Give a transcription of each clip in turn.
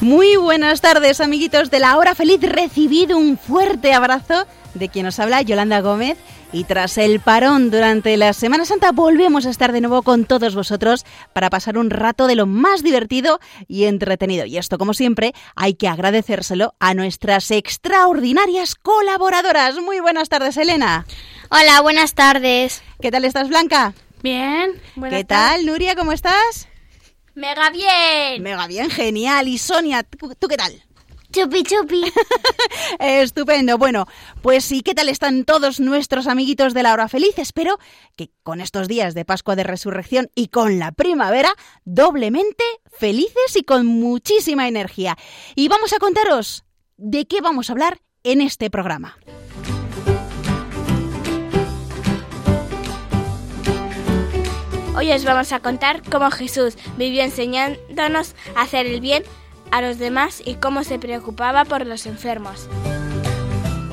Muy buenas tardes, amiguitos de la hora feliz. Recibido un fuerte abrazo de quien nos habla, Yolanda Gómez. Y tras el parón durante la Semana Santa volvemos a estar de nuevo con todos vosotros para pasar un rato de lo más divertido y entretenido. Y esto, como siempre, hay que agradecérselo a nuestras extraordinarias colaboradoras. Muy buenas tardes, Elena. Hola, buenas tardes. ¿Qué tal estás, Blanca? Bien. ¿Qué tal, Nuria? ¿Cómo estás? Mega bien. Mega bien, genial. Y Sonia, ¿tú, qué tal? Chupi, chupi. Estupendo. Bueno, pues sí, ¿qué tal están todos nuestros amiguitos de la hora feliz? Espero que con estos días de Pascua de Resurrección y con la primavera, doblemente felices y con muchísima energía. Y vamos a contaros de qué vamos a hablar en este programa. Hoy os vamos a contar cómo Jesús vivió enseñándonos a hacer el bien a los demás y cómo se preocupaba por los enfermos.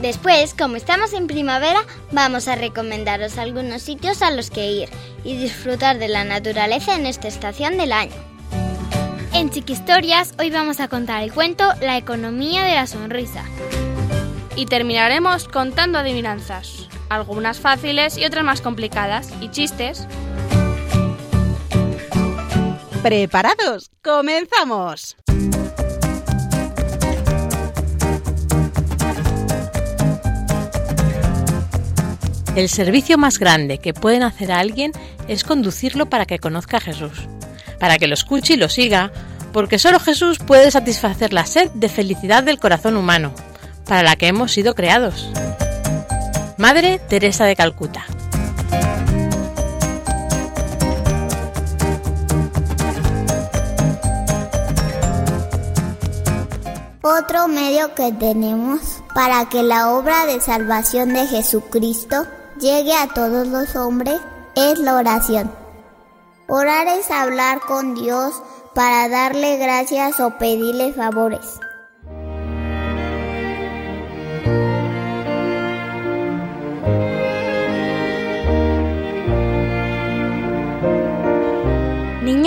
Después, como estamos en primavera, vamos a recomendaros algunos sitios a los que ir y disfrutar de la naturaleza en esta estación del año. En Chiquistorias hoy vamos a contar el cuento La economía de la sonrisa. Y terminaremos contando adivinanzas, algunas fáciles y otras más complicadas, y chistes. ¿Preparados? ¡Comenzamos! El servicio más grande que pueden hacer a alguien es conducirlo para que conozca a Jesús, para que lo escuche y lo siga, porque solo Jesús puede satisfacer la sed de felicidad del corazón humano, para la que hemos sido creados. Madre Teresa de Calcuta. Otro medio que tenemos para que la obra de salvación de Jesucristo llegue a todos los hombres es la oración. Orar es hablar con Dios para darle gracias o pedirle favores.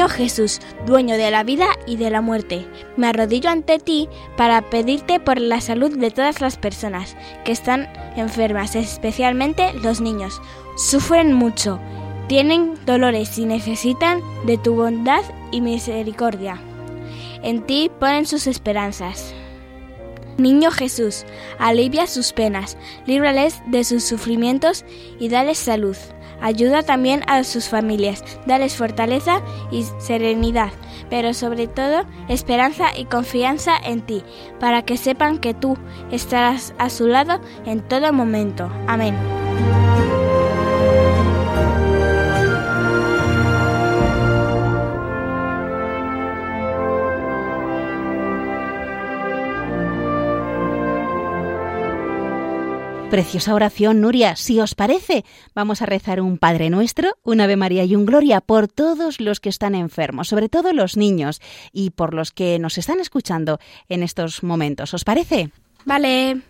Jesús, dueño de la vida y de la muerte, me arrodillo ante ti para pedirte por la salud de todas las personas que están enfermas, especialmente los niños. Sufren mucho, tienen dolores y necesitan de tu bondad y misericordia. En ti ponen sus esperanzas. Niño Jesús, alivia sus penas, líbrales de sus sufrimientos y dales salud. Ayuda también a sus familias, dales fortaleza y serenidad, pero sobre todo esperanza y confianza en ti, para que sepan que tú estarás a su lado en todo momento. Amén. Preciosa oración, Nuria. Si os parece, vamos a rezar un Padre Nuestro, un Ave María y un Gloria por todos los que están enfermos, sobre todo los niños y por los que nos están escuchando en estos momentos. ¿Os parece? Vale.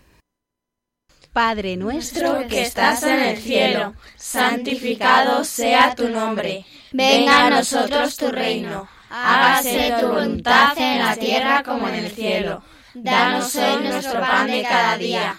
Padre nuestro que estás en el cielo, santificado sea tu nombre. Venga a nosotros tu reino. Hágase tu voluntad en la tierra como en el cielo. Danos hoy nuestro pan de cada día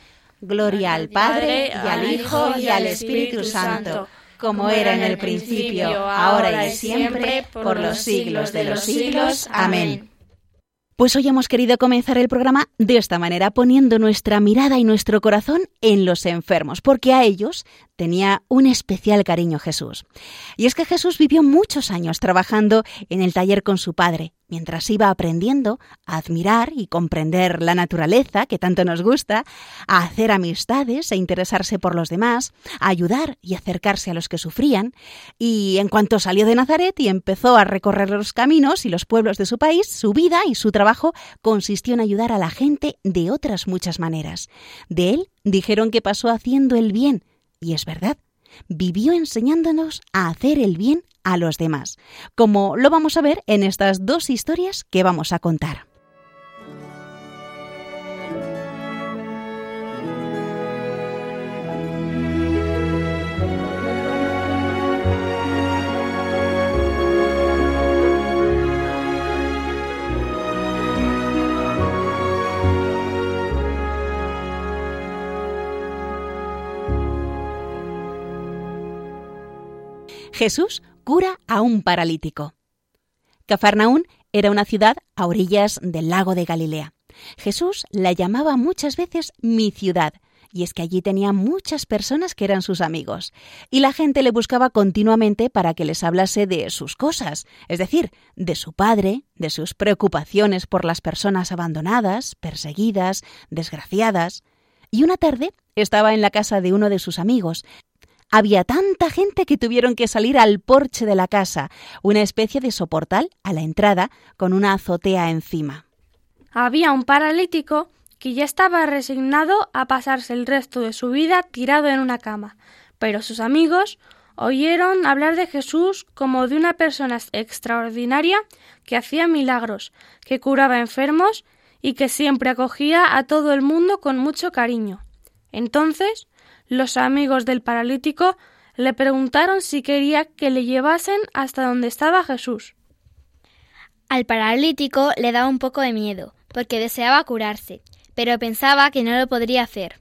Gloria al Padre, y al Hijo, y al Espíritu Santo, como era en el principio, ahora y siempre, por los siglos de los siglos. Amén. Pues hoy hemos querido comenzar el programa de esta manera, poniendo nuestra mirada y nuestro corazón en los enfermos, porque a ellos tenía un especial cariño Jesús. Y es que Jesús vivió muchos años trabajando en el taller con su padre, mientras iba aprendiendo a admirar y comprender la naturaleza que tanto nos gusta, a hacer amistades e interesarse por los demás, a ayudar y acercarse a los que sufrían, y en cuanto salió de Nazaret y empezó a recorrer los caminos y los pueblos de su país, su vida y su trabajo consistió en ayudar a la gente de otras muchas maneras. De él dijeron que pasó haciendo el bien, y es verdad, vivió enseñándonos a hacer el bien a los demás, como lo vamos a ver en estas dos historias que vamos a contar. Jesús cura a un paralítico. Cafarnaún era una ciudad a orillas del lago de Galilea. Jesús la llamaba muchas veces mi ciudad, y es que allí tenía muchas personas que eran sus amigos, y la gente le buscaba continuamente para que les hablase de sus cosas, es decir, de su padre, de sus preocupaciones por las personas abandonadas, perseguidas, desgraciadas. Y una tarde estaba en la casa de uno de sus amigos, había tanta gente que tuvieron que salir al porche de la casa, una especie de soportal a la entrada con una azotea encima. Había un paralítico que ya estaba resignado a pasarse el resto de su vida tirado en una cama, pero sus amigos oyeron hablar de Jesús como de una persona extraordinaria que hacía milagros, que curaba enfermos y que siempre acogía a todo el mundo con mucho cariño. Entonces los amigos del paralítico le preguntaron si quería que le llevasen hasta donde estaba Jesús. Al paralítico le daba un poco de miedo, porque deseaba curarse, pero pensaba que no lo podría hacer.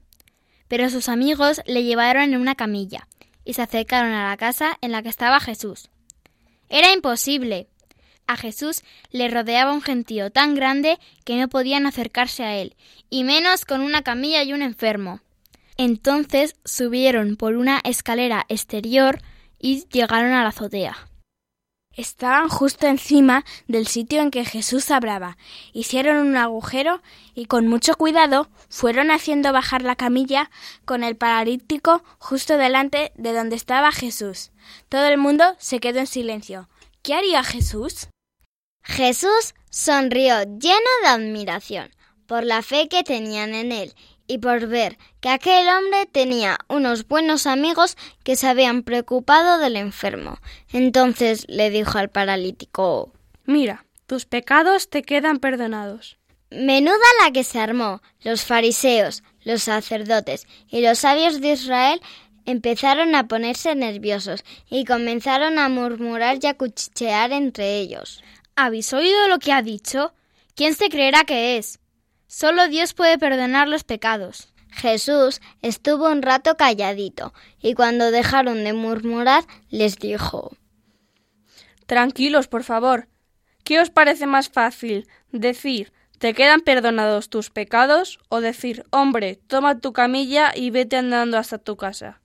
Pero sus amigos le llevaron en una camilla y se acercaron a la casa en la que estaba Jesús. Era imposible. A Jesús le rodeaba un gentío tan grande que no podían acercarse a él, y menos con una camilla y un enfermo. Entonces subieron por una escalera exterior y llegaron a la azotea. Estaban justo encima del sitio en que Jesús hablaba. Hicieron un agujero y con mucho cuidado fueron haciendo bajar la camilla con el paralítico justo delante de donde estaba Jesús. Todo el mundo se quedó en silencio. ¿Qué haría Jesús? Jesús sonrió lleno de admiración por la fe que tenían en él y por ver que aquel hombre tenía unos buenos amigos que se habían preocupado del enfermo. Entonces le dijo al paralítico Mira, tus pecados te quedan perdonados. Menuda la que se armó. Los fariseos, los sacerdotes y los sabios de Israel empezaron a ponerse nerviosos y comenzaron a murmurar y a cuchichear entre ellos. ¿Habéis oído lo que ha dicho? ¿Quién se creerá que es? Solo Dios puede perdonar los pecados. Jesús estuvo un rato calladito y cuando dejaron de murmurar les dijo Tranquilos, por favor. ¿Qué os parece más fácil decir ¿Te quedan perdonados tus pecados? o decir Hombre, toma tu camilla y vete andando hasta tu casa?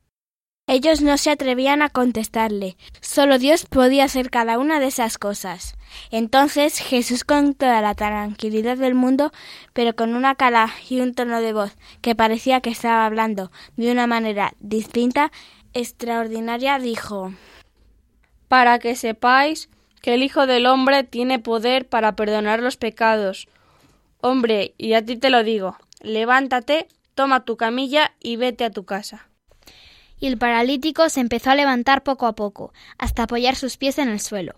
Ellos no se atrevían a contestarle. Solo Dios podía hacer cada una de esas cosas. Entonces Jesús con toda la tranquilidad del mundo, pero con una cara y un tono de voz que parecía que estaba hablando de una manera distinta, extraordinaria, dijo Para que sepáis que el Hijo del Hombre tiene poder para perdonar los pecados. Hombre, y a ti te lo digo, levántate, toma tu camilla y vete a tu casa el paralítico se empezó a levantar poco a poco, hasta apoyar sus pies en el suelo.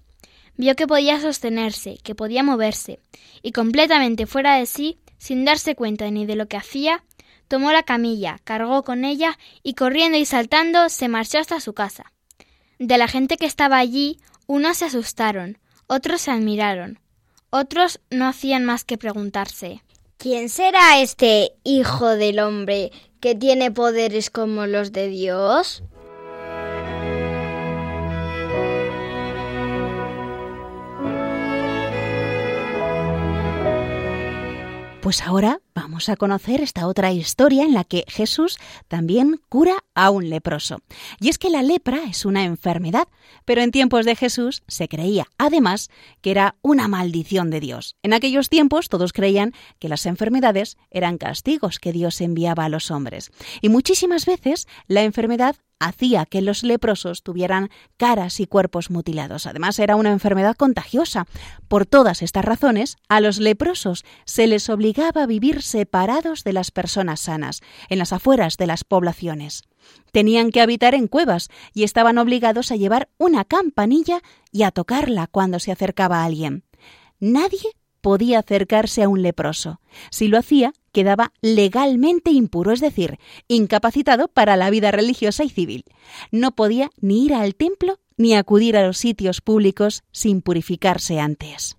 Vio que podía sostenerse, que podía moverse, y completamente fuera de sí, sin darse cuenta ni de lo que hacía, tomó la camilla, cargó con ella y corriendo y saltando se marchó hasta su casa. De la gente que estaba allí, unos se asustaron, otros se admiraron, otros no hacían más que preguntarse ¿Quién será este Hijo del Hombre que tiene poderes como los de Dios? Pues ahora vamos a conocer esta otra historia en la que Jesús también cura a un leproso. Y es que la lepra es una enfermedad, pero en tiempos de Jesús se creía, además, que era una maldición de Dios. En aquellos tiempos todos creían que las enfermedades eran castigos que Dios enviaba a los hombres. Y muchísimas veces la enfermedad hacía que los leprosos tuvieran caras y cuerpos mutilados. Además, era una enfermedad contagiosa. Por todas estas razones, a los leprosos se les obligaba a vivir separados de las personas sanas, en las afueras de las poblaciones. Tenían que habitar en cuevas y estaban obligados a llevar una campanilla y a tocarla cuando se acercaba a alguien. Nadie podía acercarse a un leproso. Si lo hacía, quedaba legalmente impuro, es decir, incapacitado para la vida religiosa y civil. No podía ni ir al templo ni acudir a los sitios públicos sin purificarse antes.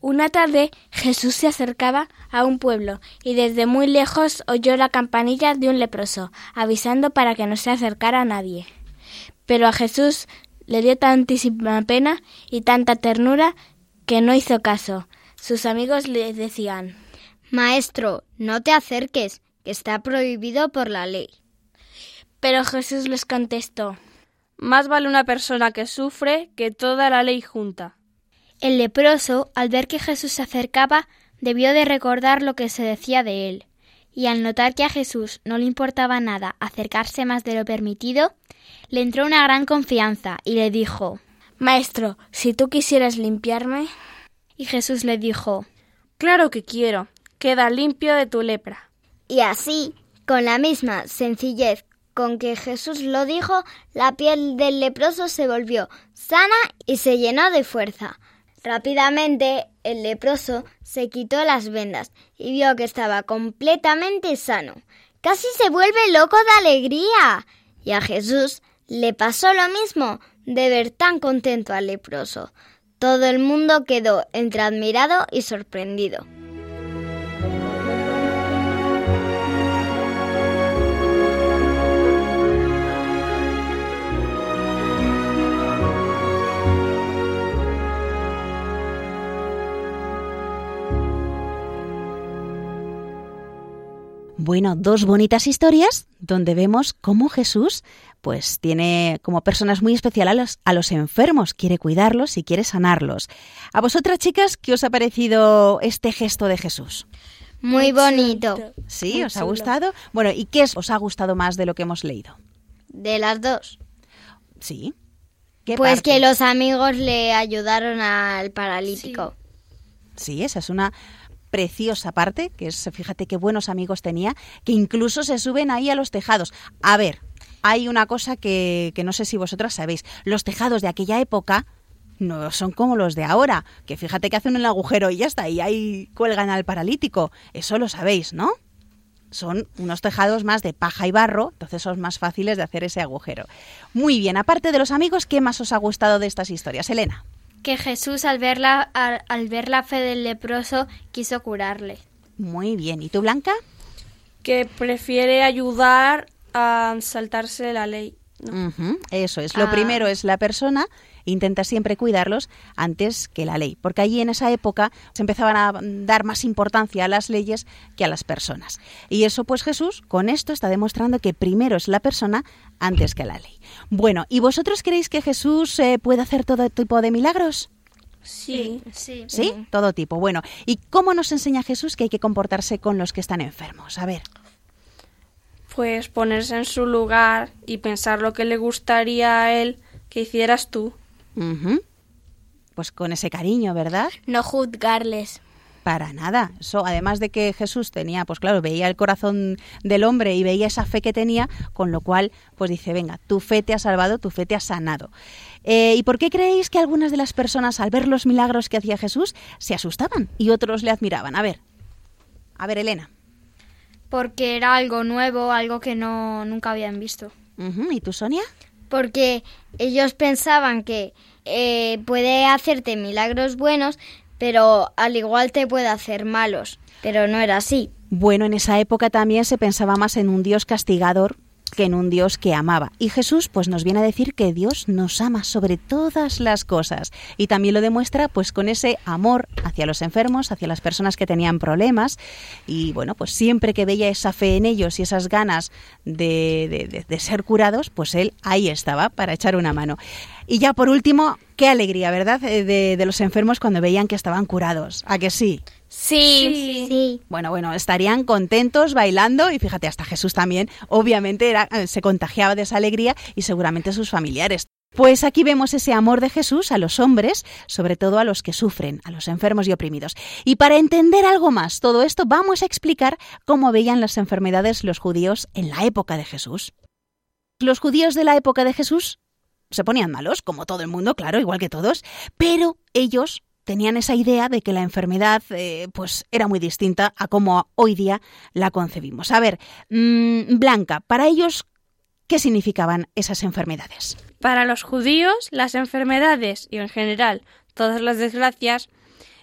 Una tarde Jesús se acercaba a un pueblo y desde muy lejos oyó la campanilla de un leproso, avisando para que no se acercara a nadie. Pero a Jesús le dio tantísima pena y tanta ternura que no hizo caso, sus amigos le decían Maestro, no te acerques, que está prohibido por la ley. Pero Jesús les contestó Más vale una persona que sufre que toda la ley junta. El leproso, al ver que Jesús se acercaba, debió de recordar lo que se decía de él, y al notar que a Jesús no le importaba nada acercarse más de lo permitido, le entró una gran confianza y le dijo Maestro, si tú quisieras limpiarme, y Jesús le dijo, Claro que quiero, queda limpio de tu lepra. Y así, con la misma sencillez con que Jesús lo dijo, la piel del leproso se volvió sana y se llenó de fuerza. Rápidamente el leproso se quitó las vendas y vio que estaba completamente sano. Casi se vuelve loco de alegría. Y a Jesús le pasó lo mismo de ver tan contento al leproso. Todo el mundo quedó entre admirado y sorprendido. Bueno, dos bonitas historias donde vemos cómo Jesús pues tiene como personas muy especiales a los, enfermos, quiere cuidarlos y quiere sanarlos. A vosotras chicas, ¿qué os ha parecido este gesto de Jesús? Muy bonito. ¿Sí? ¿Os ha gustado? Bueno, ¿y qué os ha gustado más de lo que hemos leído? De las dos. Sí. pues que los amigos le ayudaron al paralítico. sí, esa es una preciosa parte, que es, fíjate qué buenos amigos tenía, que incluso se suben ahí a los tejados. A ver, hay una cosa que, que no sé si vosotras sabéis, los tejados de aquella época no son como los de ahora, que fíjate que hacen un agujero y ya está, y ahí cuelgan al paralítico. Eso lo sabéis, ¿no? Son unos tejados más de paja y barro, entonces son más fáciles de hacer ese agujero. Muy bien, aparte de los amigos, ¿qué más os ha gustado de estas historias, Elena? Que Jesús al ver, la, al, ver la fe del leproso quiso curarle. Muy bien. ¿Y tú, Blanca? Que prefiere ayudar a saltarse la ley. Eso es. Lo ah. primero es la persona, intenta siempre cuidarlos antes que la ley, porque allí en esa época se empezaban a dar más importancia a las leyes que a las personas. Y eso pues Jesús con esto está demostrando que primero es la persona antes que la ley. Bueno, ¿y vosotros creéis que Jesús eh, puede hacer todo tipo de milagros? Sí, sí. ¿Sí? Todo tipo. Bueno, ¿y cómo nos enseña Jesús que hay que comportarse con los que están enfermos? A ver. Pues ponerse en su lugar y pensar lo que le gustaría a él que hicieras tú. Pues con ese cariño, ¿verdad? No juzgarles. Para nada. Eso, además de que Jesús tenía, pues claro, veía el corazón del hombre y veía esa fe que tenía, con lo cual, pues dice, venga, tu fe te ha salvado, tu fe te ha sanado. Eh, ¿Y por qué creéis que algunas de las personas, al ver los milagros que hacía Jesús, se asustaban y otros le admiraban? A ver, a ver, Elena. Porque era algo nuevo, algo que no nunca habían visto. ¿Y tú, Sonia? Porque ellos pensaban que eh, puede hacerte milagros buenos, pero al igual te puede hacer malos, pero no era así. Bueno, en esa época también se pensaba más en un Dios castigador que en un Dios que amaba. Y Jesús pues nos viene a decir que Dios nos ama sobre todas las cosas y también lo demuestra pues con ese amor hacia los enfermos, hacia las personas que tenían problemas y bueno, pues siempre que veía esa fe en ellos y esas ganas de, de ser curados, pues él ahí estaba para echar una mano. Y ya por último, qué alegría, ¿verdad? Eh, de, de, los enfermos cuando veían que estaban curados. ¿A que sí? Sí. sí. Bueno, bueno, estarían contentos bailando y fíjate, hasta Jesús también, obviamente, era, eh, se contagiaba de esa alegría y seguramente sus familiares. Pues aquí vemos ese amor de Jesús a los hombres, sobre todo a los que sufren, a los enfermos y oprimidos. Y para entender algo más todo esto, vamos a explicar cómo veían las enfermedades los judíos en la época de Jesús. Los judíos de la época de Jesús se ponían malos, como todo el mundo, claro, igual que todos, pero ellos tenían esa idea de que la enfermedad eh, pues era muy distinta a como hoy día la concebimos. A ver, mmm, Blanca, para ellos, ¿qué significaban esas enfermedades? Para los judíos, las enfermedades y en general todas las desgracias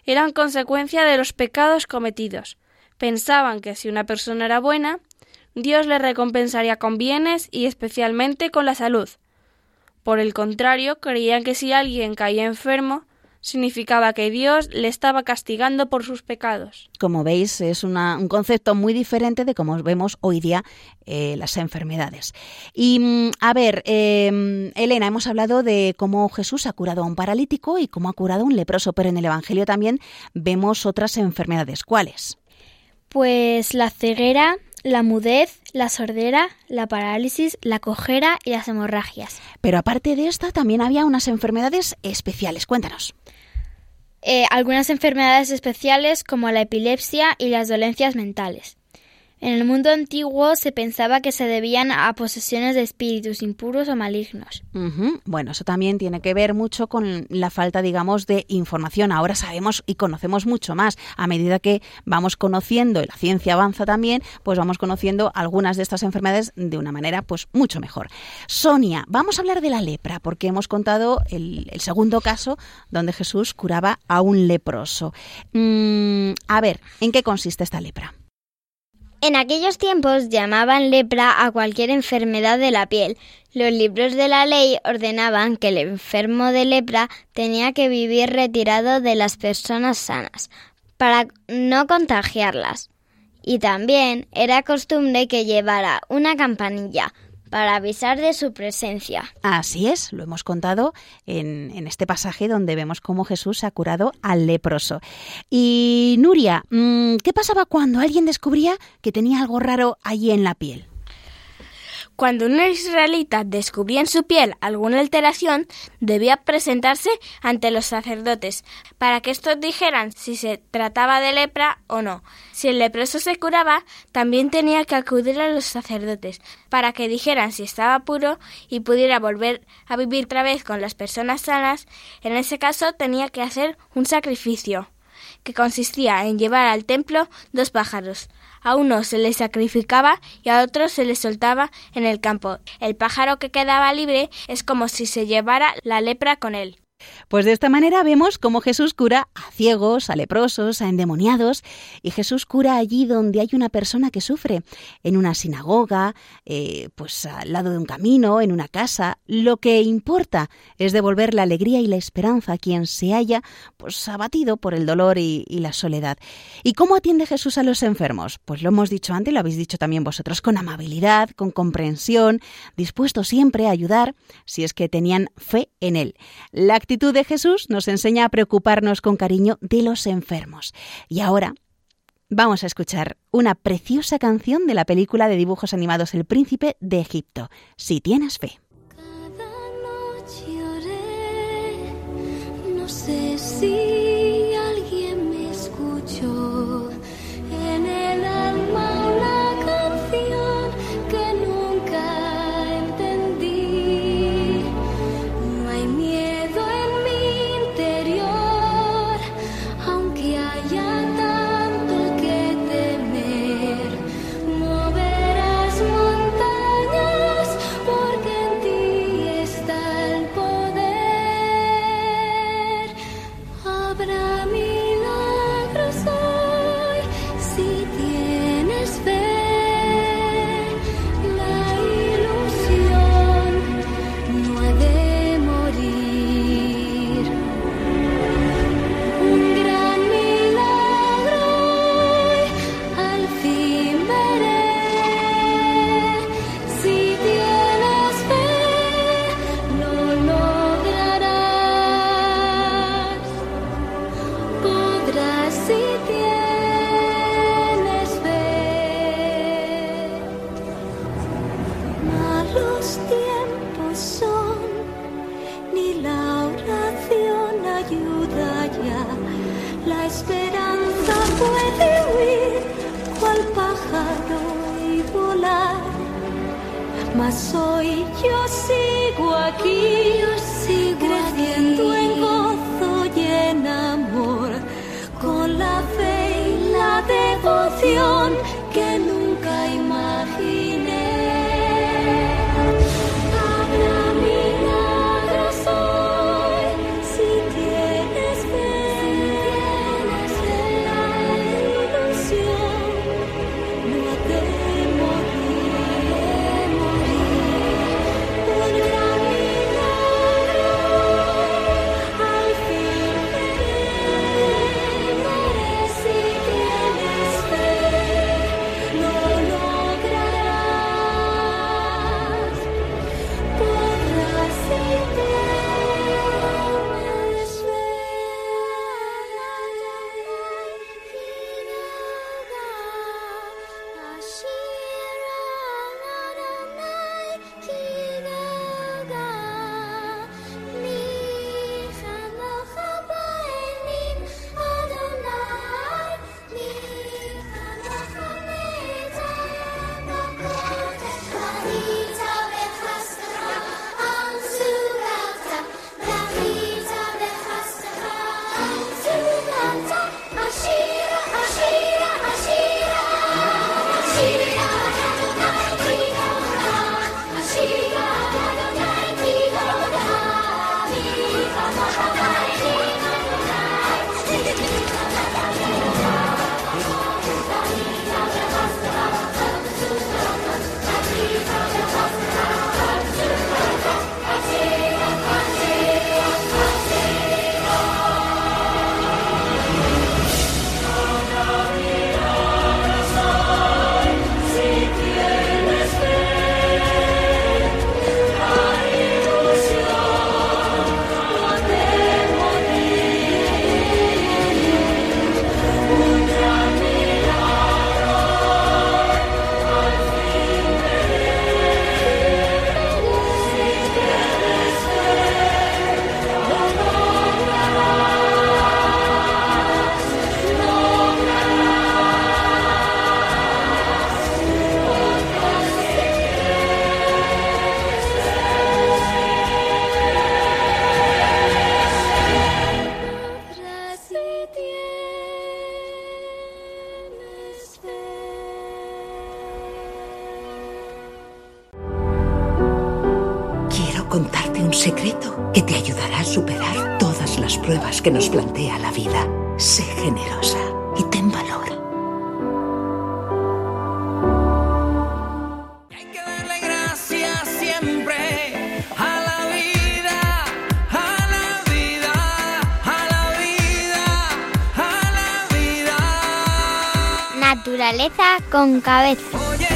eran consecuencia de los pecados cometidos. Pensaban que si una persona era buena, Dios le recompensaría con bienes y especialmente con la salud. Por el contrario, creían que si alguien caía enfermo, significaba que Dios le estaba castigando por sus pecados. Como veis, es una, un concepto muy diferente de cómo vemos hoy día eh, las enfermedades. Y mm, a ver, eh, Elena, hemos hablado de cómo Jesús ha curado a un paralítico y cómo ha curado a un leproso, pero en el Evangelio también vemos otras enfermedades. ¿Cuáles? Pues la ceguera, la mudez, la sordera, la parálisis, la cojera y las hemorragias. Pero aparte de esta, también había unas enfermedades especiales. Cuéntanos. Eh, algunas enfermedades especiales como la epilepsia y las dolencias mentales. En el mundo antiguo se pensaba que se debían a posesiones de espíritus impuros o malignos. Bueno, eso también tiene que ver mucho con la falta, digamos, de información. Ahora sabemos y conocemos mucho más. A medida que vamos conociendo y la ciencia avanza también, pues vamos conociendo algunas de estas enfermedades de una manera, pues, mucho mejor. Sonia, vamos a hablar de la lepra, porque hemos contado el, el segundo caso donde Jesús curaba a un leproso. Mm, a ver, ¿en qué consiste esta lepra? En aquellos tiempos llamaban lepra a cualquier enfermedad de la piel. Los libros de la ley ordenaban que el enfermo de lepra tenía que vivir retirado de las personas sanas para no contagiarlas. Y también era costumbre que llevara una campanilla para avisar de su presencia. Así es, lo hemos contado en, en, este pasaje donde vemos cómo Jesús ha curado al leproso. Y Nuria, ¿qué pasaba cuando alguien descubría que tenía algo raro allí en la piel? Cuando un israelita descubría en su piel alguna alteración, debía presentarse ante los sacerdotes para que estos dijeran si se trataba de lepra o no. Si el leproso se curaba, también tenía que acudir a los sacerdotes para que dijeran si estaba puro y pudiera volver a vivir otra vez con las personas sanas. En ese caso tenía que hacer un sacrificio que consistía en llevar al templo dos pájaros. A uno se le sacrificaba y a otro se le soltaba en el campo. El pájaro que quedaba libre es como si se llevara la lepra con él. Pues de esta manera vemos cómo Jesús cura a ciegos, a leprosos, a endemoniados, y Jesús cura allí donde hay una persona que sufre, en una sinagoga, eh, pues al lado de un camino, en una casa. Lo que importa es devolver la alegría y la esperanza a quien se haya pues abatido por el dolor y, la soledad. ¿Y cómo atiende Jesús a los enfermos? Pues lo hemos dicho antes, lo habéis dicho también vosotros, con amabilidad, con comprensión, dispuesto siempre a ayudar si es que tenían fe en él. Actitud de Jesús nos enseña a preocuparnos con cariño de los enfermos. Y ahora vamos a escuchar una preciosa canción de la película de dibujos animados El Príncipe de Egipto, Si tienes fe. Mas hoy yo sigo aquí, con cabeza.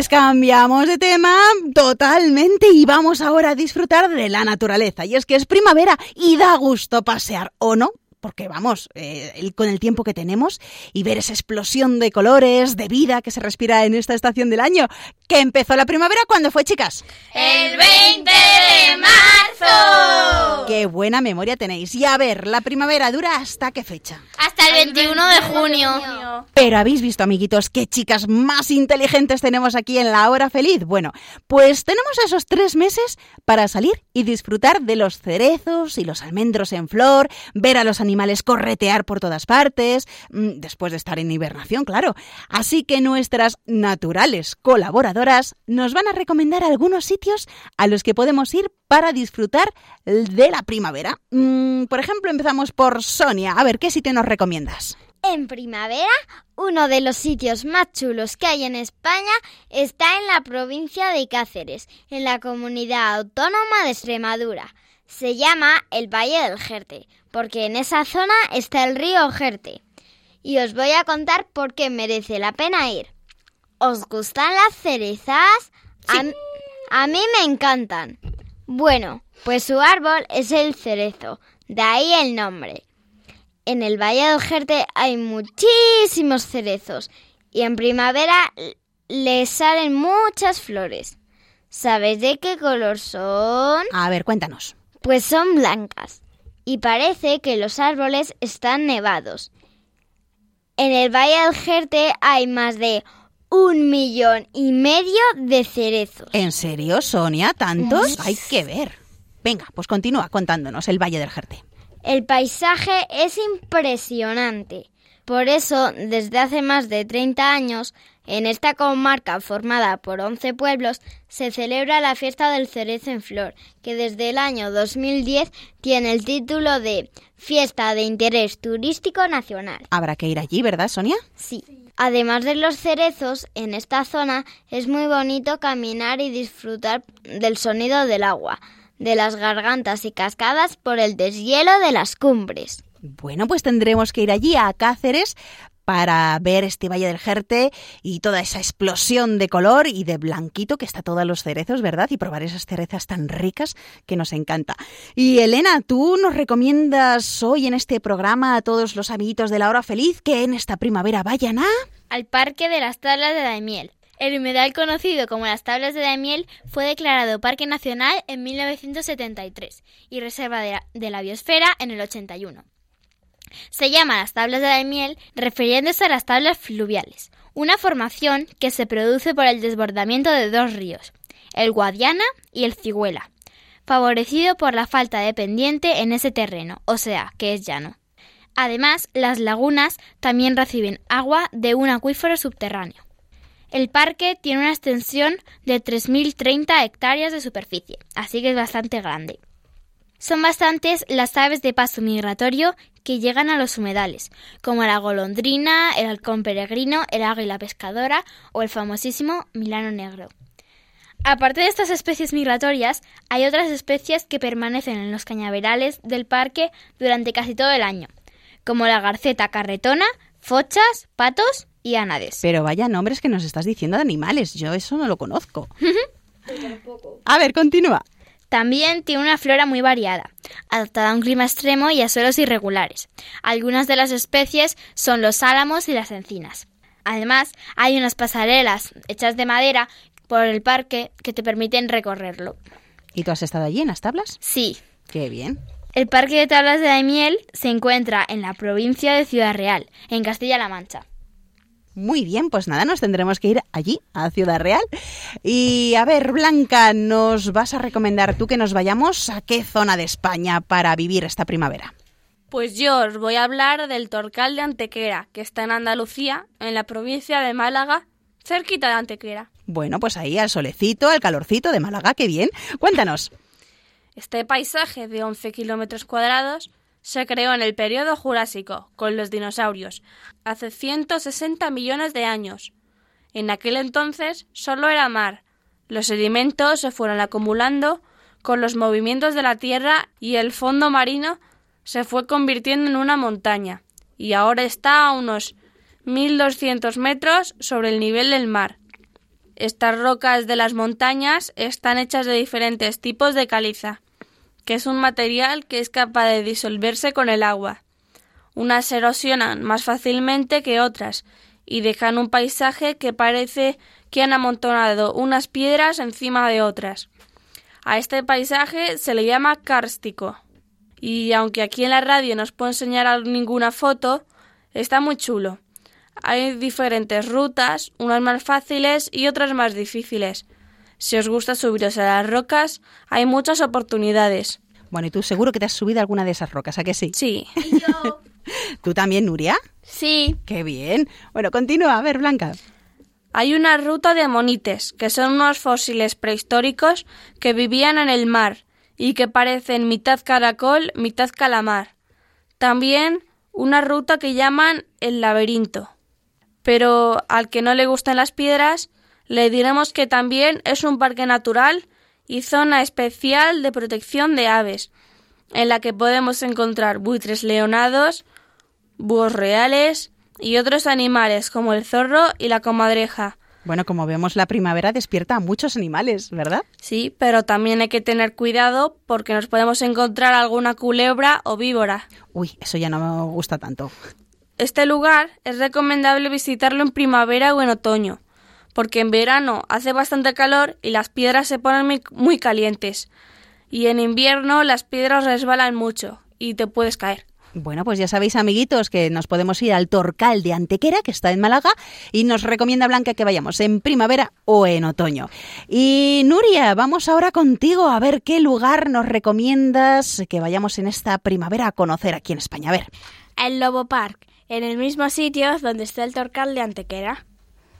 Pues cambiamos de tema totalmente y vamos ahora a disfrutar de la naturaleza. Y es que es primavera y da gusto pasear, ¿o no? Porque vamos, eh, el- con el tiempo que tenemos y ver esa explosión de colores, de vida que se respira en esta estación del año, que empezó la primavera cuando fue, chicas. El 20 de marzo. Qué buena memoria tenéis. Y a ver, la primavera dura hasta qué fecha. Hasta el 21 de junio. Pero habéis visto, amiguitos, qué chicas más inteligentes tenemos aquí en la hora feliz. Bueno, pues tenemos esos tres meses para salir y disfrutar de los cerezos y los almendros en flor, ver a los animales corretear por todas partes, mm, después de estar en hibernación, claro. Así que nuestras naturales colaboradoras nos van a recomendar algunos sitios a los que podemos ir para disfrutar de la primavera. Mm, por ejemplo, empezamos por Sonia. A ver, ¿qué sitio nos recomiendas? En primavera, uno de los sitios más chulos que hay en España está en la provincia de Cáceres, en la comunidad autónoma de Extremadura. Se llama el Valle del Jerte, porque en esa zona está el río Jerte. Y os voy a contar por qué merece la pena ir. ¿Os gustan las cerezas? A, m- a mí me encantan. Bueno, pues su árbol es el cerezo, de ahí el nombre. En el Valle del Jerte hay muchísimos cerezos y en primavera les salen muchas flores. ¿Sabéis de qué color son? A ver, cuéntanos. Pues son blancas y parece que los árboles están nevados. En el Valle del Jerte hay más de un millón y medio de cerezos. ¿En serio, Sonia? ¿Tantos? Hay que ver. Venga, pues continúa contándonos el Valle del Jerte. El paisaje es impresionante. Por eso, desde hace más de 30 años, en esta comarca formada por 11 pueblos, se celebra la fiesta del cerezo en flor, que desde el año 2010 tiene el título de Fiesta de Interés Turístico Nacional. Habrá que ir allí, ¿verdad, Sonia? Sí. Además de los cerezos, en esta zona es muy bonito caminar y disfrutar del sonido del agua, de las gargantas y cascadas por el deshielo de las cumbres. Bueno, pues tendremos que ir allí a Cáceres para ver este Valle del Jerte y toda esa explosión de color y de blanquito que está todos los cerezos, ¿verdad? Y probar esas cerezas tan ricas que nos encanta. Y Elena, tú nos recomiendas hoy en este programa a todos los amiguitos de la hora feliz que en esta primavera vayan a... Al Parque de las Tablas de Daimiel. El humedal conocido como las Tablas de Daimiel fue declarado Parque Nacional en 1973 y Reserva de la, de la Biosfera en el 81. Se llama las tablas de Daimiel refiriéndose a las tablas fluviales, una formación que se produce por el desbordamiento de dos ríos, el Guadiana y el Ciguela, favorecido por la falta de pendiente en ese terreno, o sea, que es llano. Además, las lagunas también reciben agua de un acuífero subterráneo. El parque tiene una extensión de 3.030 hectáreas de superficie, así que es bastante grande. Son bastantes las aves de paso migratorio que llegan a los humedales, como la golondrina, el halcón peregrino, el águila pescadora o el famosísimo milano negro. Aparte de estas especies migratorias, hay otras especies que permanecen en los cañaverales del parque durante casi todo el año, como la garceta carretona, fochas, patos y ánades. Pero vaya nombres que nos estás diciendo de animales, yo eso no lo conozco. A ver, continúa. También tiene una flora muy variada, adaptada a un clima extremo y a suelos irregulares. Algunas de las especies son los álamos y las encinas. Además, hay unas pasarelas hechas de madera por el parque que te permiten recorrerlo. ¿Y tú has estado allí en las tablas? Sí. Qué bien. El Parque de Tablas de Daimiel se encuentra en la provincia de Ciudad Real, en Castilla-La Mancha. Muy bien, pues nada, nos tendremos que ir allí, a Ciudad Real. Y a ver, Blanca, ¿nos vas a recomendar tú que nos vayamos a qué zona de España para vivir esta primavera? Pues yo os voy a hablar del Torcal de Antequera, que está en Andalucía, en la provincia de Málaga, cerquita de Antequera. Bueno, pues ahí al solecito, al calorcito de Málaga, qué bien. Cuéntanos. Este paisaje de 11 kilómetros cuadrados se creó en el periodo Jurásico, con los dinosaurios, hace 160 millones de años. En aquel entonces solo era mar. Los sedimentos se fueron acumulando con los movimientos de la Tierra y el fondo marino se fue convirtiendo en una montaña, y ahora está a unos 1.200 metros sobre el nivel del mar. Estas rocas de las montañas están hechas de diferentes tipos de caliza, que es un material que es capaz de disolverse con el agua. Unas erosionan más fácilmente que otras y dejan un paisaje que parece que han amontonado unas piedras encima de otras. A este paisaje se le llama kárstico. Y aunque aquí en la radio no os puedo enseñar ninguna foto, está muy chulo. Hay diferentes rutas, unas más fáciles y otras más difíciles. Si os gusta subiros a las rocas, hay muchas oportunidades. Bueno, y tú seguro que te has subido a alguna de esas rocas, ¿a que sí? Sí. ¿Tú también, Nuria? Sí. Qué bien. Bueno, continúa. A ver, Blanca. Hay una ruta de amonites, que son unos fósiles prehistóricos que vivían en el mar y que parecen mitad caracol, mitad calamar. También una ruta que llaman el laberinto. Pero al que no le gustan las piedras, le diremos que también es un parque natural y zona especial de protección de aves, en la que podemos encontrar buitres leonados, búhos reales y otros animales como el zorro y la comadreja. Bueno, como vemos, la primavera despierta a muchos animales, ¿verdad? Sí, pero también hay que tener cuidado porque nos podemos encontrar alguna culebra o víbora. Uy, eso ya no me gusta tanto. Este lugar es recomendable visitarlo en primavera o en otoño, porque en verano hace bastante calor y las piedras se ponen muy, muy calientes. Y en invierno las piedras resbalan mucho y te puedes caer. Bueno, pues ya sabéis, amiguitos, que nos podemos ir al Torcal de Antequera, que está en Málaga, y nos recomienda Blanca que vayamos en primavera o en otoño. Y Nuria, vamos ahora contigo a ver qué lugar nos recomiendas que vayamos en esta primavera a conocer aquí en España. A ver. El Lobo Park, en el mismo sitio donde está el Torcal de Antequera.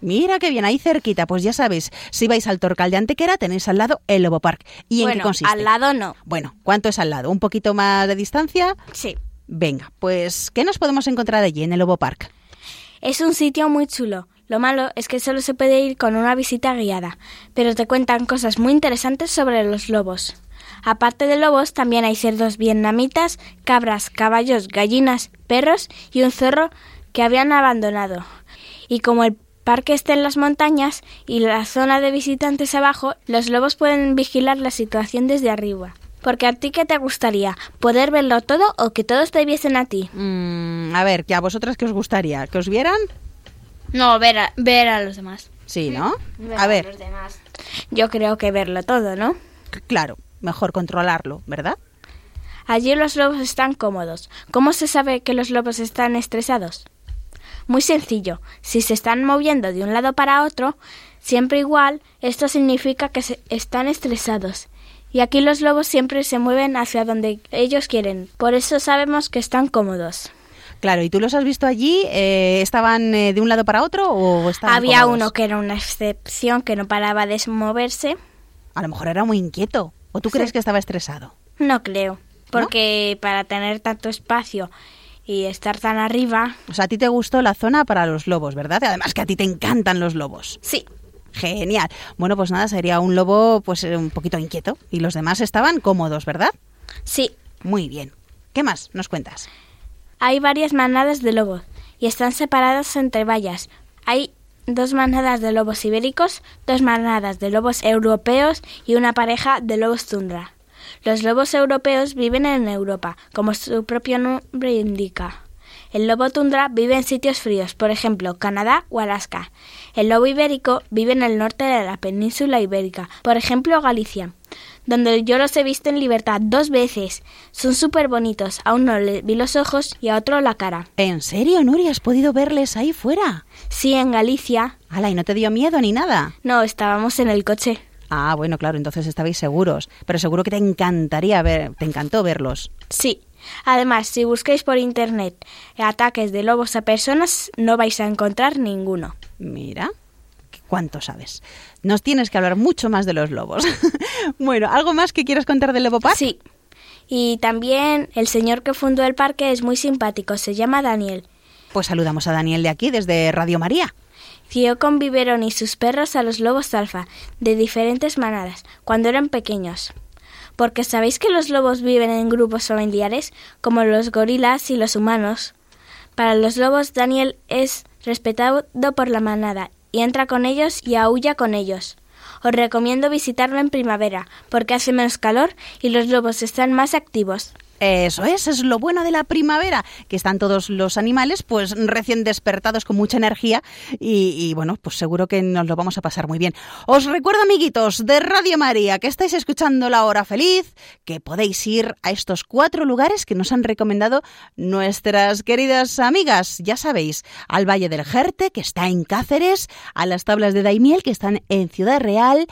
Mira qué bien, ahí cerquita, pues ya sabéis, si vais al Torcal de Antequera tenéis al lado el Lobo Park. ¿Y en qué consiste? al lado no. Bueno, ¿cuánto es al lado? ¿Un poquito más de distancia? Sí. Venga, pues ¿qué nos podemos encontrar allí en el Lobo Park? Es un sitio muy chulo. Lo malo es que solo se puede ir con una visita guiada, pero te cuentan cosas muy interesantes sobre los lobos. Aparte de lobos, también hay cerdos vietnamitas, cabras, caballos, gallinas, perros y un zorro que habían abandonado. Y como el parque está en las montañas y la zona de visitantes abajo, los lobos pueden vigilar la situación desde arriba. Porque a ti qué te gustaría, poder verlo todo o que todos te viesen a ti. Mm, a ver, ¿que a vosotras qué os gustaría? ¿Que os vieran? No, ver a, ver a los demás. Sí, ¿no? A ver, Yo creo que verlo todo, ¿no? claro, mejor controlarlo, ¿verdad? Allí los lobos están cómodos. ¿Cómo se sabe que los lobos están estresados? Muy sencillo. Si se están moviendo de un lado para otro, siempre igual, esto significa que se- están estresados. Y aquí los lobos siempre se mueven hacia donde ellos quieren. Por eso sabemos que están cómodos. Claro, ¿y tú los has visto allí? Eh, ¿Estaban eh, de un lado para otro o estaban Había cómodos? uno que era una excepción que no paraba de moverse. A lo mejor era muy inquieto. ¿O tú crees que estaba estresado? No creo. Porque para tener tanto espacio y estar tan arriba. O sea, a ti te gustó la zona para los lobos, ¿verdad? Además que a ti te encantan los lobos. Sí. Genial. Bueno, pues nada, sería un lobo pues eh, un poquito inquieto. Y los demás estaban cómodos, ¿verdad? Sí. Muy bien. ¿Qué más nos cuentas? Hay varias manadas de lobos y están separadas entre vallas. Hay dos manadas de lobos ibéricos, dos manadas de lobos europeos y una pareja de lobos tundra. Los lobos europeos viven en Europa, como su propio nombre indica. El lobo tundra vive en sitios fríos, por ejemplo, Canadá o Alaska. El lobo ibérico vive en el norte de la península ibérica, por ejemplo, Galicia, donde yo los he visto en libertad dos veces. Son súper bonitos. A uno le vi los ojos y a otro la cara. ¿En serio, Nuria? ¿Has podido verles ahí fuera? Sí, en Galicia. Ala, ¿y no te dio miedo ni nada? No, estábamos en el coche. Ah, bueno, claro, entonces estabais seguros. Pero seguro que te encantaría ver, te encantó verlos. Sí. Además, si busquéis por internet ataques de lobos a personas, no vais a encontrar ninguno. Mira, ¿cuánto sabes? Nos tienes que hablar mucho más de los lobos. bueno, ¿algo más que quieras contar del Lobo Park? Sí. Y también el señor que fundó el parque es muy simpático, se llama Daniel. Pues saludamos a Daniel de aquí, desde Radio María. Crió con biberón y sus perros a los lobos alfa, de diferentes manadas, cuando eran pequeños. Porque sabéis que los lobos viven en grupos familiares, como los gorilas y los humanos. Para los lobos, Daniel es respetado por la manada y entra con ellos y aúlla con ellos. Os recomiendo visitarlo en primavera, porque hace menos calor y los lobos están más activos. Eso es, es lo bueno de la primavera, que están todos los animales pues recién despertados con mucha energía y, bueno, pues seguro que nos lo vamos a pasar muy bien. Os recuerdo, amiguitos de Radio María, que estáis escuchando La Hora Feliz, que podéis ir a estos cuatro lugares que nos han recomendado nuestras queridas amigas, ya sabéis, al Valle del Jerte, que está en Cáceres, a las tablas de Daimiel, que están en Ciudad Real,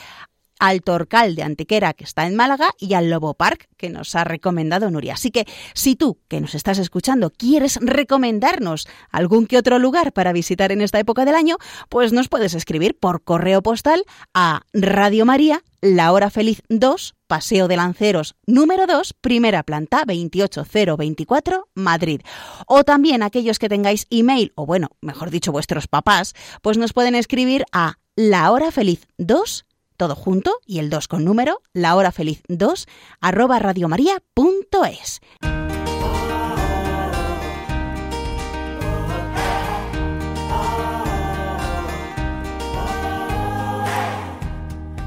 al Torcal de Antequera, que está en Málaga, y al Lobo Park, que nos ha recomendado Nuria. Así que si tú, que nos estás escuchando, quieres recomendarnos algún que otro lugar para visitar en esta época del año, pues nos puedes escribir por correo postal a Radio María, La Hora Feliz 2, Paseo de Lanceros, número 2, primera planta 28024, Madrid. O también aquellos que tengáis email, o bueno, mejor dicho, vuestros papás, pues nos pueden escribir a La Hora Feliz 2, todo junto y el 2 con número, la hora feliz 2, arroba radiomaria.es.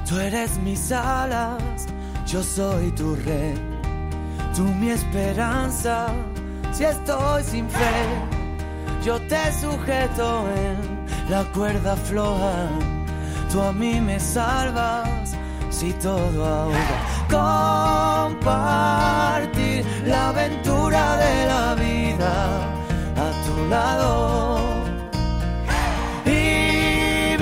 Tú eres mis alas, yo soy tu rey, tú mi esperanza, si estoy sin fe, yo te sujeto en la cuerda floja, tú a mí me salvas, si todo ahoga. Compartir la aventura de la vida a tu lado. Vivir.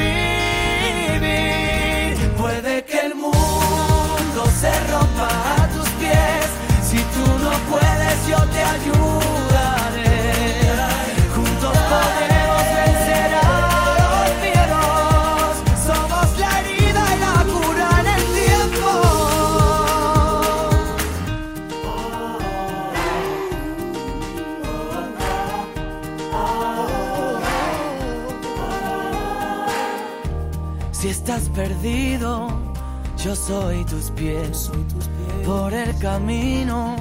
Puede que el mundo se rompa a tus pies. Si tú no puedes, yo te ayudaré. Soy tus pies. Por el camino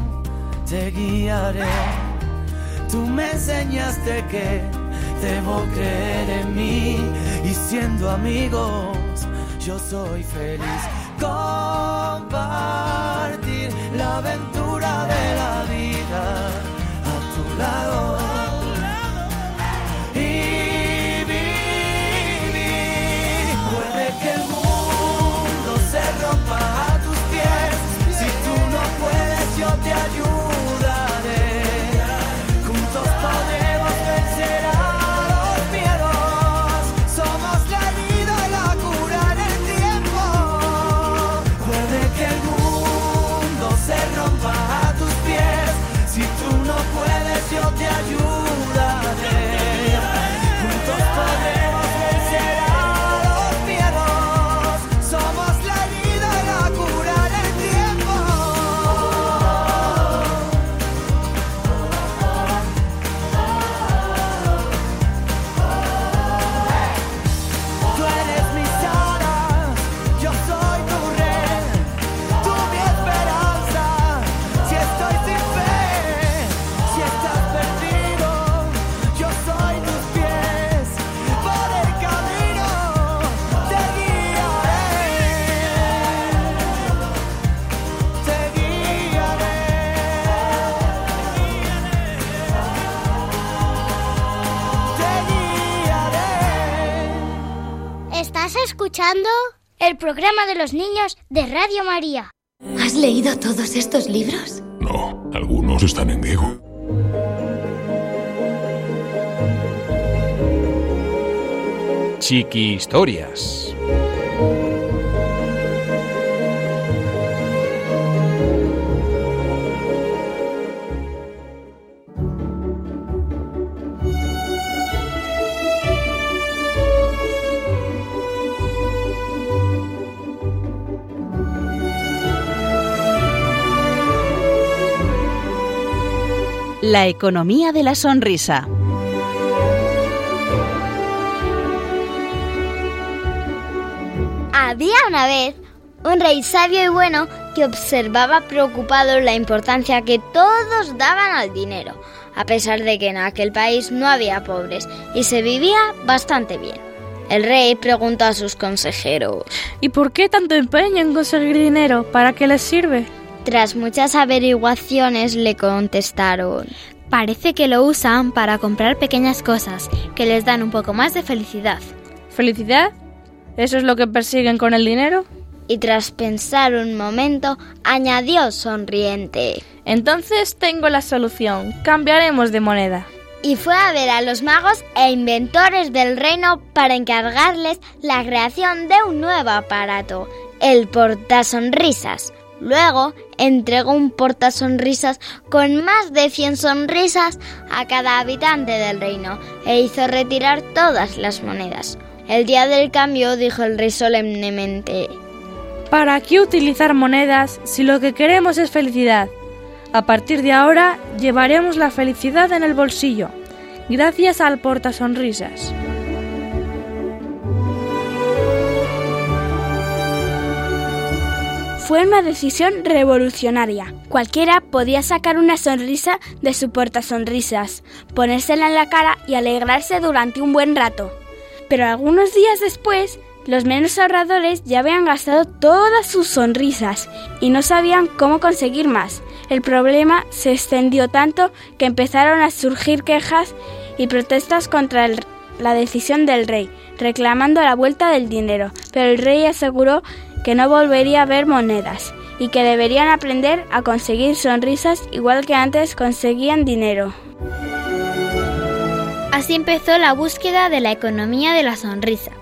te guiaré. Tú me enseñaste que debo creer en mí. Y siendo amigos, yo soy feliz. Compartir la aventura de la vida a tu lado. Escuchando? El programa de los niños de Radio María. ¿Has leído todos estos libros? No, algunos están en griego. Chiqui Historias. La economía de la sonrisa. Había una vez un rey sabio y bueno que observaba preocupado la importancia que todos daban al dinero, a pesar de que en aquel país no había pobres y se vivía bastante bien. El rey preguntó a sus consejeros. ¿Y por qué tanto empeño en conseguir dinero? ¿Para qué les sirve? Tras muchas averiguaciones le contestaron. Parece que lo usan para comprar pequeñas cosas que les dan un poco más de felicidad. ¿Felicidad? ¿Eso es lo que persiguen con el dinero? Y tras pensar un momento, añadió sonriente. Entonces tengo la solución. Cambiaremos de moneda. Y fue a ver a los magos e inventores del reino para encargarles la creación de un nuevo aparato, el portasonrisas. Luego entregó un portasonrisas con más de 100 sonrisas a cada habitante del reino e hizo retirar todas las monedas. El día del cambio dijo el rey solemnemente. ¿Para qué utilizar monedas si lo que queremos es felicidad? A partir de ahora llevaremos la felicidad en el bolsillo, gracias al portasonrisas. Fue una decisión revolucionaria. Cualquiera podía sacar una sonrisa de su sonrisas, ponérsela en la cara y alegrarse durante un buen rato. Pero algunos días después, los menos ahorradores ya habían gastado todas sus sonrisas y no sabían cómo conseguir más. El problema se extendió tanto que empezaron a surgir quejas y protestas contra la decisión del rey, reclamando la vuelta del dinero, pero el rey aseguró que no volvería a ver monedas y que deberían aprender a conseguir sonrisas igual que antes conseguían dinero. Así empezó la búsqueda de la economía de la sonrisa.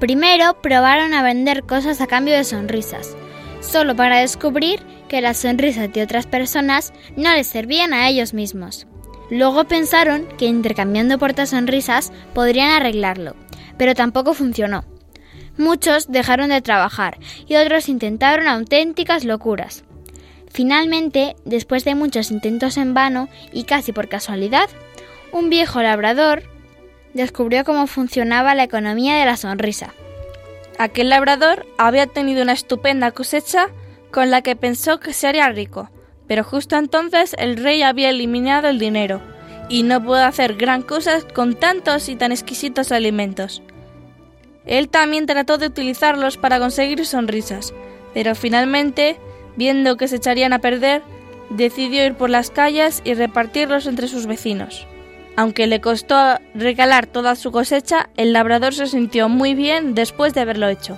Primero probaron a vender cosas a cambio de sonrisas, solo para descubrir que las sonrisas de otras personas no les servían a ellos mismos. Luego pensaron que intercambiando sonrisas podrían arreglarlo, pero tampoco funcionó. Muchos dejaron de trabajar y otros intentaron auténticas locuras. Finalmente, después de muchos intentos en vano y casi por casualidad, un viejo labrador descubrió cómo funcionaba la economía de la sonrisa. Aquel labrador había tenido una estupenda cosecha con la que pensó que se haría rico, pero justo entonces el rey había eliminado el dinero y no pudo hacer gran cosa con tantos y tan exquisitos alimentos. Él también trató de utilizarlos para conseguir sonrisas, pero finalmente, viendo que se echarían a perder, decidió ir por las calles y repartirlos entre sus vecinos. Aunque le costó regalar toda su cosecha, el labrador se sintió muy bien después de haberlo hecho.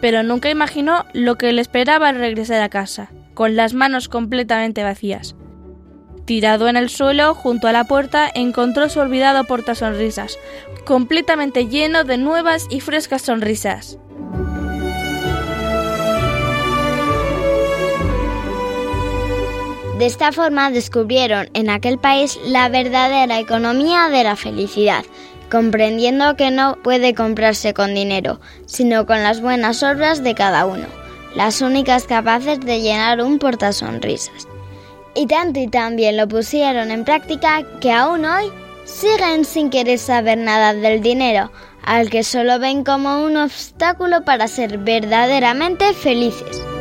Pero nunca imaginó lo que le esperaba al regresar a casa, con las manos completamente vacías. Tirado en el suelo, junto a la puerta, encontró su olvidado portasonrisas, completamente lleno de nuevas y frescas sonrisas. De esta forma descubrieron en aquel país la verdadera economía de la felicidad, comprendiendo que no puede comprarse con dinero, sino con las buenas obras de cada uno, las únicas capaces de llenar un portasonrisas. Y tanto y tan bien lo pusieron en práctica que aún hoy siguen sin querer saber nada del dinero, al que solo ven como un obstáculo para ser verdaderamente felices.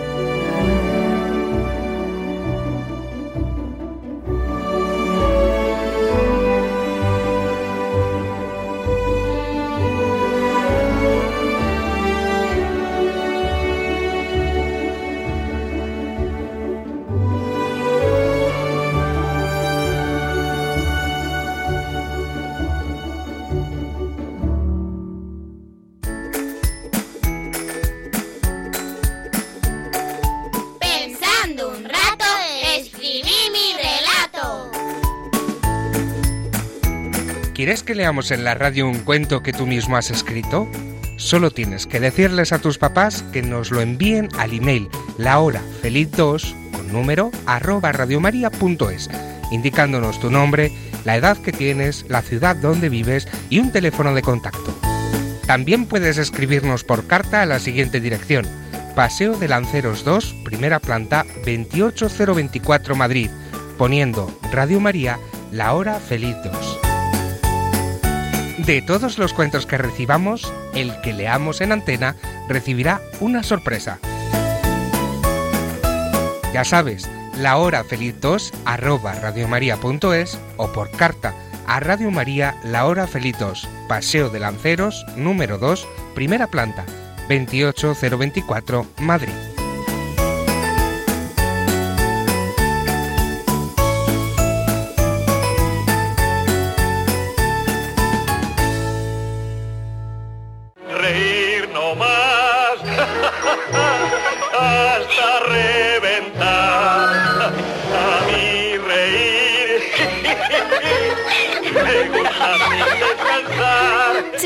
¿Quieres que leamos en la radio un cuento que tú mismo has escrito? Solo tienes que decirles a tus papás que nos lo envíen al email lahorafeliz2 con número arroba radiomaria.es, indicándonos tu nombre, la edad que tienes, la ciudad donde vives y un teléfono de contacto. También puedes escribirnos por carta a la siguiente dirección. Paseo de Lanceros 2, primera planta, 28024 Madrid, poniendo Radio María, la hora feliz 2. De todos los cuentos que recibamos, el que leamos en antena recibirá una sorpresa. Ya sabes, la hora feliz 2 arroba radiomaria.es o por carta a Radio María La Hora Feliz 2, Paseo de Lanceros, número 2, primera planta, 28024, Madrid.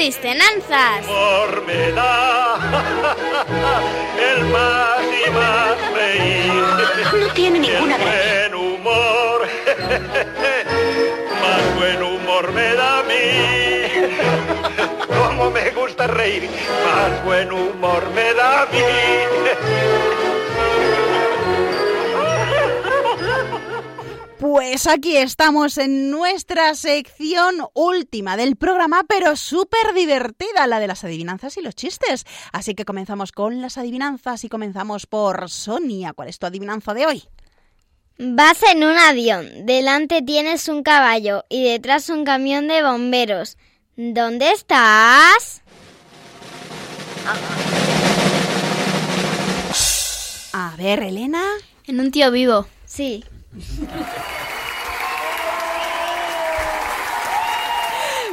Descansar. ¡Chistenanzas! Humor me da el más y más reír. No tiene ninguna El buen humor, más buen humor me da a mí. Como me gusta reír, más buen humor me da a mí. Pues aquí estamos en nuestra sección última del programa, pero súper divertida, la de las adivinanzas y los chistes. Así que comenzamos con las adivinanzas y comenzamos por Sonia. ¿Cuál es tu adivinanza de hoy? Vas en un avión, delante tienes un caballo y detrás un camión de bomberos. ¿Dónde estás? A ver, Elena. En un tío vivo. Sí.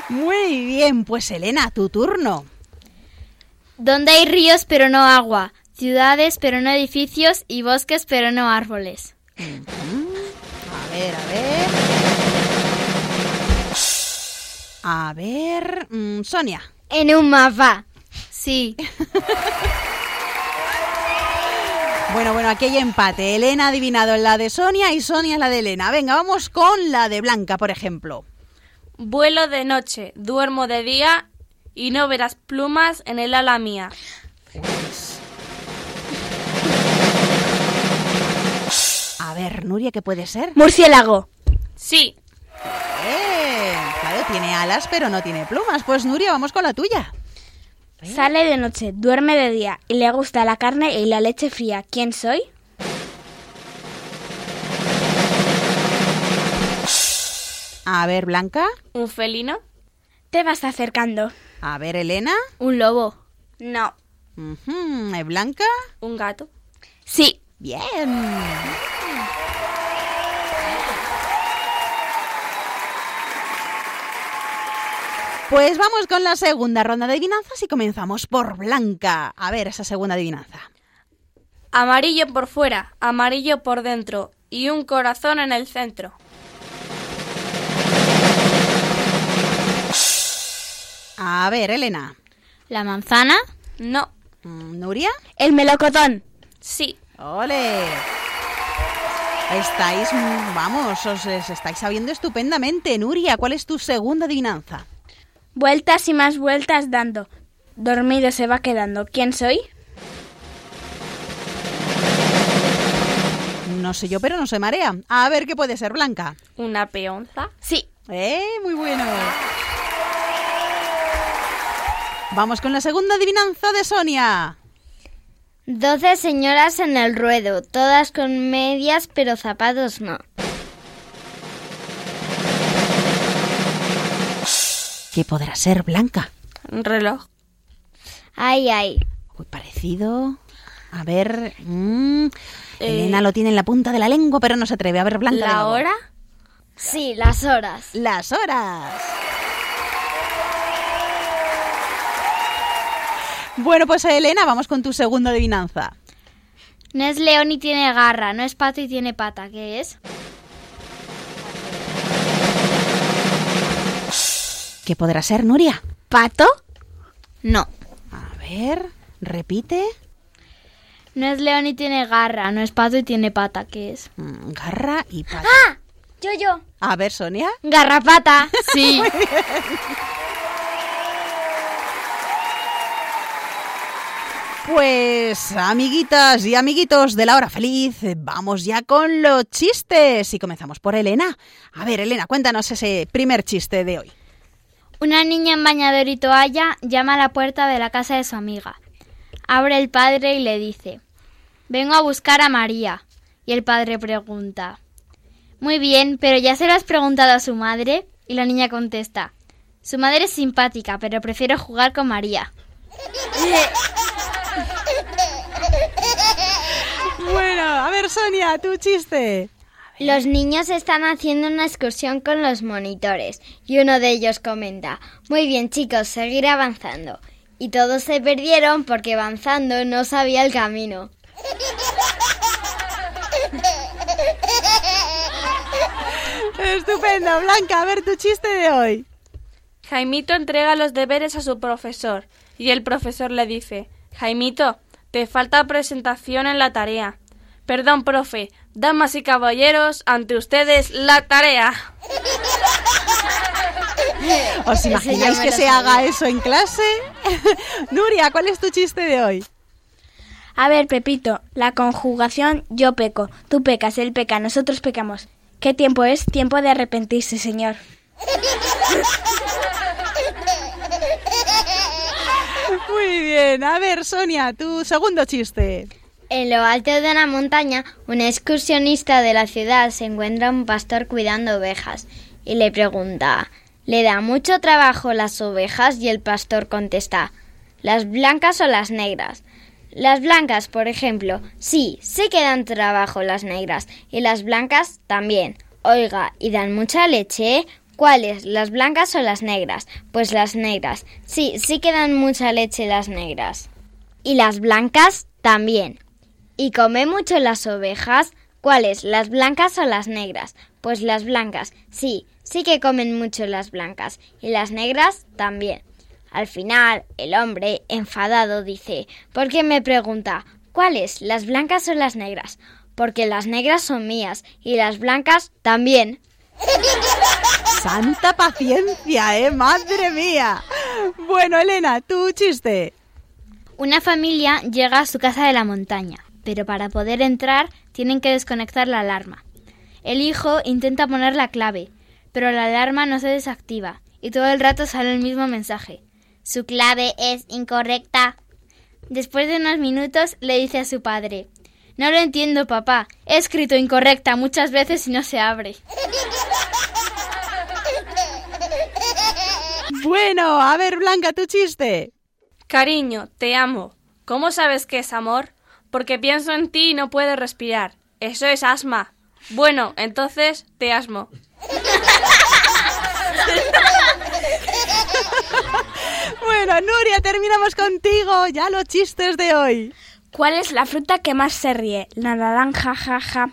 Muy bien, pues Elena, tu turno. Donde hay ríos pero no agua, ciudades pero no edificios y bosques pero no árboles. A ver, a ver. A ver, mm, Sonia. En un mapa. Sí. Bueno, bueno, aquí hay empate. Elena ha adivinado la de Sonia y Sonia la de Elena. Venga, vamos con la de Blanca, por ejemplo. Vuelo de noche, duermo de día y no verás plumas en el ala mía. A ver, Nuria, ¿qué puede ser? Murciélago. Sí. Eh, claro, tiene alas, pero no tiene plumas. Pues Nuria, vamos con la tuya. Sale de noche, duerme de día y le gusta la carne y la leche fría. ¿Quién soy? A ver, Blanca. ¿Un felino? Te vas acercando. A ver, Elena. Un lobo. No. ¿eh, Blanca. ¿Un gato? Sí. Bien. Pues vamos con la segunda ronda de adivinanzas y comenzamos por Blanca. A ver, esa segunda adivinanza. Amarillo por fuera, amarillo por dentro y un corazón en el centro. A ver, Elena. ¿La manzana? No. Mm, ¿Nuria? El melocotón. Sí. ¡Ole! Estáis, vamos, os os estáis sabiendo estupendamente. Nuria, ¿cuál es tu segunda adivinanza? Vueltas y más vueltas dando. Dormido se va quedando. ¿Quién soy? No sé yo, pero no se marea. A ver qué puede ser, Blanca. ¿Una peonza? Sí. ¡Eh! Muy bueno. Vamos con la segunda adivinanza de Sonia. Doce señoras en el ruedo, todas con medias pero zapatos no. ¿Qué podrá ser, Blanca? ¿Un reloj? Ay, ay. Muy parecido. A ver. mm, Eh, Elena lo tiene en la punta de la lengua, pero no se atreve. A ver, Blanca. ¿La hora? Sí, las horas. Las horas. Bueno, pues Elena, vamos con tu segunda adivinanza. No es león y tiene garra, no es pato y tiene pata. ¿Qué es? ¿Qué podrá ser, Nuria? ¿Pato? No. A ver, repite. No es león y tiene garra, no es pato y tiene pata. ¿Qué es? Mm, Garra y pata. ¡Ah! Yo, yo. A ver, Sonia. Garrapata. Sí. Pues, amiguitas y amiguitos de la hora feliz, vamos ya con los chistes. Y comenzamos por Elena. A ver, Elena, cuéntanos ese primer chiste de hoy. Una niña en bañador y toalla llama a la puerta de la casa de su amiga. Abre el padre y le dice, vengo a buscar a María. Y el padre pregunta, muy bien, pero ya se lo has preguntado a su madre. Y la niña contesta, su madre es simpática, pero prefiero jugar con María. Bueno, a ver, Sonia, tu chiste. Los niños están haciendo una excursión con los monitores y uno de ellos comenta, muy bien chicos, seguir avanzando. Y todos se perdieron porque avanzando no sabía el camino. Estupendo, Blanca, a ver tu chiste de hoy. Jaimito entrega los deberes a su profesor y el profesor le dice, Jaimito, te falta presentación en la tarea. Perdón, profe, damas y caballeros, ante ustedes la tarea. ¿Os imagináis que se haga eso en clase? Nuria, ¿cuál es tu chiste de hoy? A ver, Pepito, la conjugación yo peco, tú pecas, él peca, nosotros pecamos. ¿Qué tiempo es? Tiempo de arrepentirse, Señor. Muy bien. A ver, Sonia, tu segundo chiste. En lo alto de una montaña, un excursionista de la ciudad se encuentra un pastor cuidando ovejas y le pregunta ¿Le da mucho trabajo las ovejas? Y el pastor contesta ¿Las blancas o las negras? Las blancas, por ejemplo, sí, sí que dan trabajo las negras, y las blancas también. Oiga, ¿y dan mucha leche? ¿Cuáles? ¿Las blancas o las negras? Pues las negras. Sí, sí que dan mucha leche las negras. Y las blancas también. ¿Y come mucho las ovejas? ¿Cuáles? ¿Las blancas o las negras? Pues las blancas. Sí, sí que comen mucho las blancas. Y las negras también. Al final, el hombre, enfadado, dice ¿Por qué me pregunta ¿Cuáles? ¿Las blancas o las negras? Porque las negras son mías y las blancas también. Santa paciencia, ¿eh? Madre mía. Bueno, Elena, tu chiste. Una familia llega a su casa de la montaña, pero para poder entrar tienen que desconectar la alarma. El hijo intenta poner la clave, pero la alarma no se desactiva y todo el rato sale el mismo mensaje. Su clave es incorrecta. Después de unos minutos le dice a su padre No lo entiendo, papá. He escrito incorrecta muchas veces y no se abre. Bueno, a ver, Blanca, tu chiste. Cariño, te amo. ¿Cómo sabes que es amor? Porque pienso en ti y no puedo respirar. Eso es asma. Bueno, entonces te asmo. bueno, Nuria, terminamos contigo. Ya los chistes de hoy. ¿Cuál es la fruta que más se ríe? La naranja, jaja.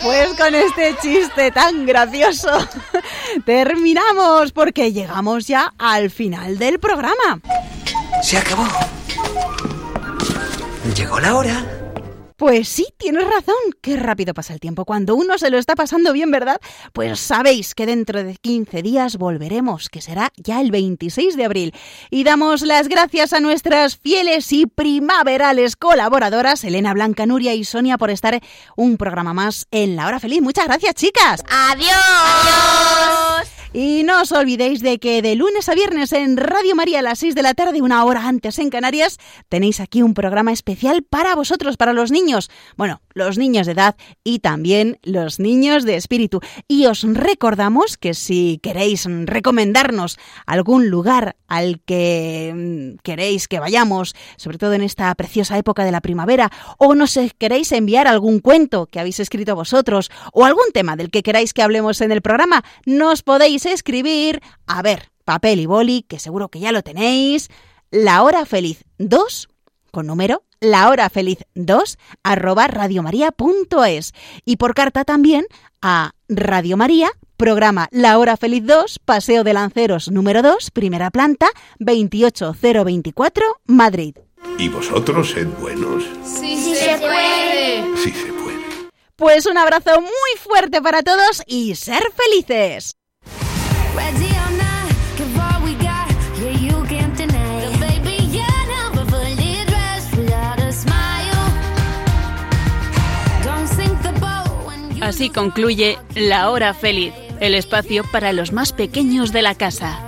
Pues con este chiste tan gracioso terminamos porque llegamos ya al final del programa. Se acabó. Llegó la hora. Pues sí, tienes razón. Qué rápido pasa el tiempo. Cuando uno se lo está pasando bien, ¿verdad? Pues sabéis que dentro de 15 días volveremos, que será ya el 26 de abril. Y damos las gracias a nuestras fieles y primaverales colaboradoras, Elena Blanca, Nuria y Sonia, por estar un programa más en La Hora Feliz. Muchas gracias, chicas. Adiós. Adiós. Y no os olvidéis de que de lunes a viernes en Radio María a las 6 de la tarde, una hora antes en Canarias, tenéis aquí un programa especial para vosotros, para los niños. Bueno, los niños de edad y también los niños de espíritu. Y os recordamos que si queréis recomendarnos algún lugar al que mm, queréis que vayamos, sobre todo en esta preciosa época de la primavera, o nos queréis enviar algún cuento que habéis escrito vosotros, o algún tema del que queráis que hablemos en el programa, nos podéis escribir, a ver, papel y boli, que seguro que ya lo tenéis, la hora feliz 2 con número la hora feliz 2 arroba radiomaria.es y por carta también a Radio María, programa La Hora Feliz 2, Paseo de Lanceros número 2, primera planta, 28024, Madrid. ¿Y vosotros sed buenos? Sí, sí se puede. Sí se puede. Pues un abrazo muy fuerte para todos y ser felices. Así concluye La Hora Feliz, el espacio para los más pequeños de la casa.